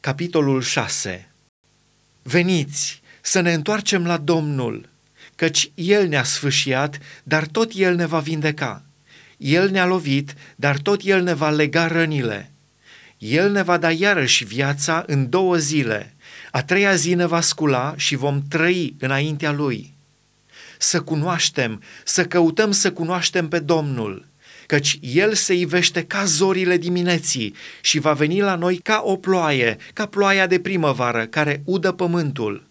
Capitolul 6 Veniți să ne întoarcem la Domnul, căci El ne-a sfâșiat, dar tot El ne va vindeca. El ne-a lovit, dar tot El ne va lega rănile. El ne va da iarăși viața în două zile. A treia zi ne va scula și vom trăi înaintea Lui. Să cunoaștem, să căutăm să cunoaștem pe Domnul – căci El se ivește ca zorile dimineții și va veni la noi ca o ploaie, ca ploaia de primăvară care udă pământul.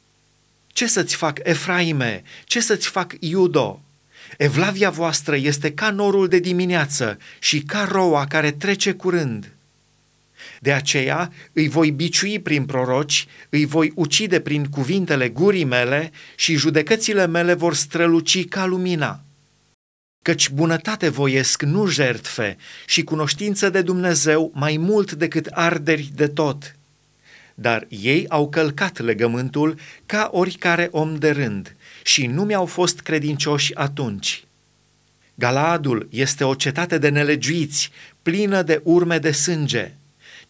Ce să-ți fac, Efraime? Ce să-ți fac, Iudo? Evlavia voastră este ca norul de dimineață și ca roa care trece curând. De aceea îi voi biciui prin proroci, îi voi ucide prin cuvintele gurii mele și judecățile mele vor străluci ca lumina căci bunătate voiesc, nu jertfe, și cunoștință de Dumnezeu mai mult decât arderi de tot. Dar ei au călcat legământul ca oricare om de rând și nu mi-au fost credincioși atunci. Galaadul este o cetate de nelegiuiți, plină de urme de sânge.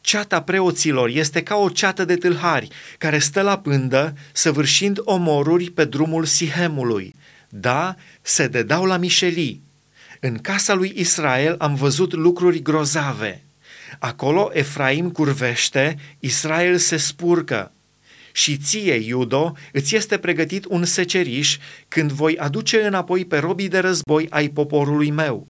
Ceata preoților este ca o ceată de tâlhari care stă la pândă, săvârșind omoruri pe drumul Sihemului. Da, se dedau la mișelii. În casa lui Israel am văzut lucruri grozave. Acolo Efraim curvește, Israel se spurcă. Și ție, Iudo, îți este pregătit un seceriș când voi aduce înapoi pe robii de război ai poporului meu.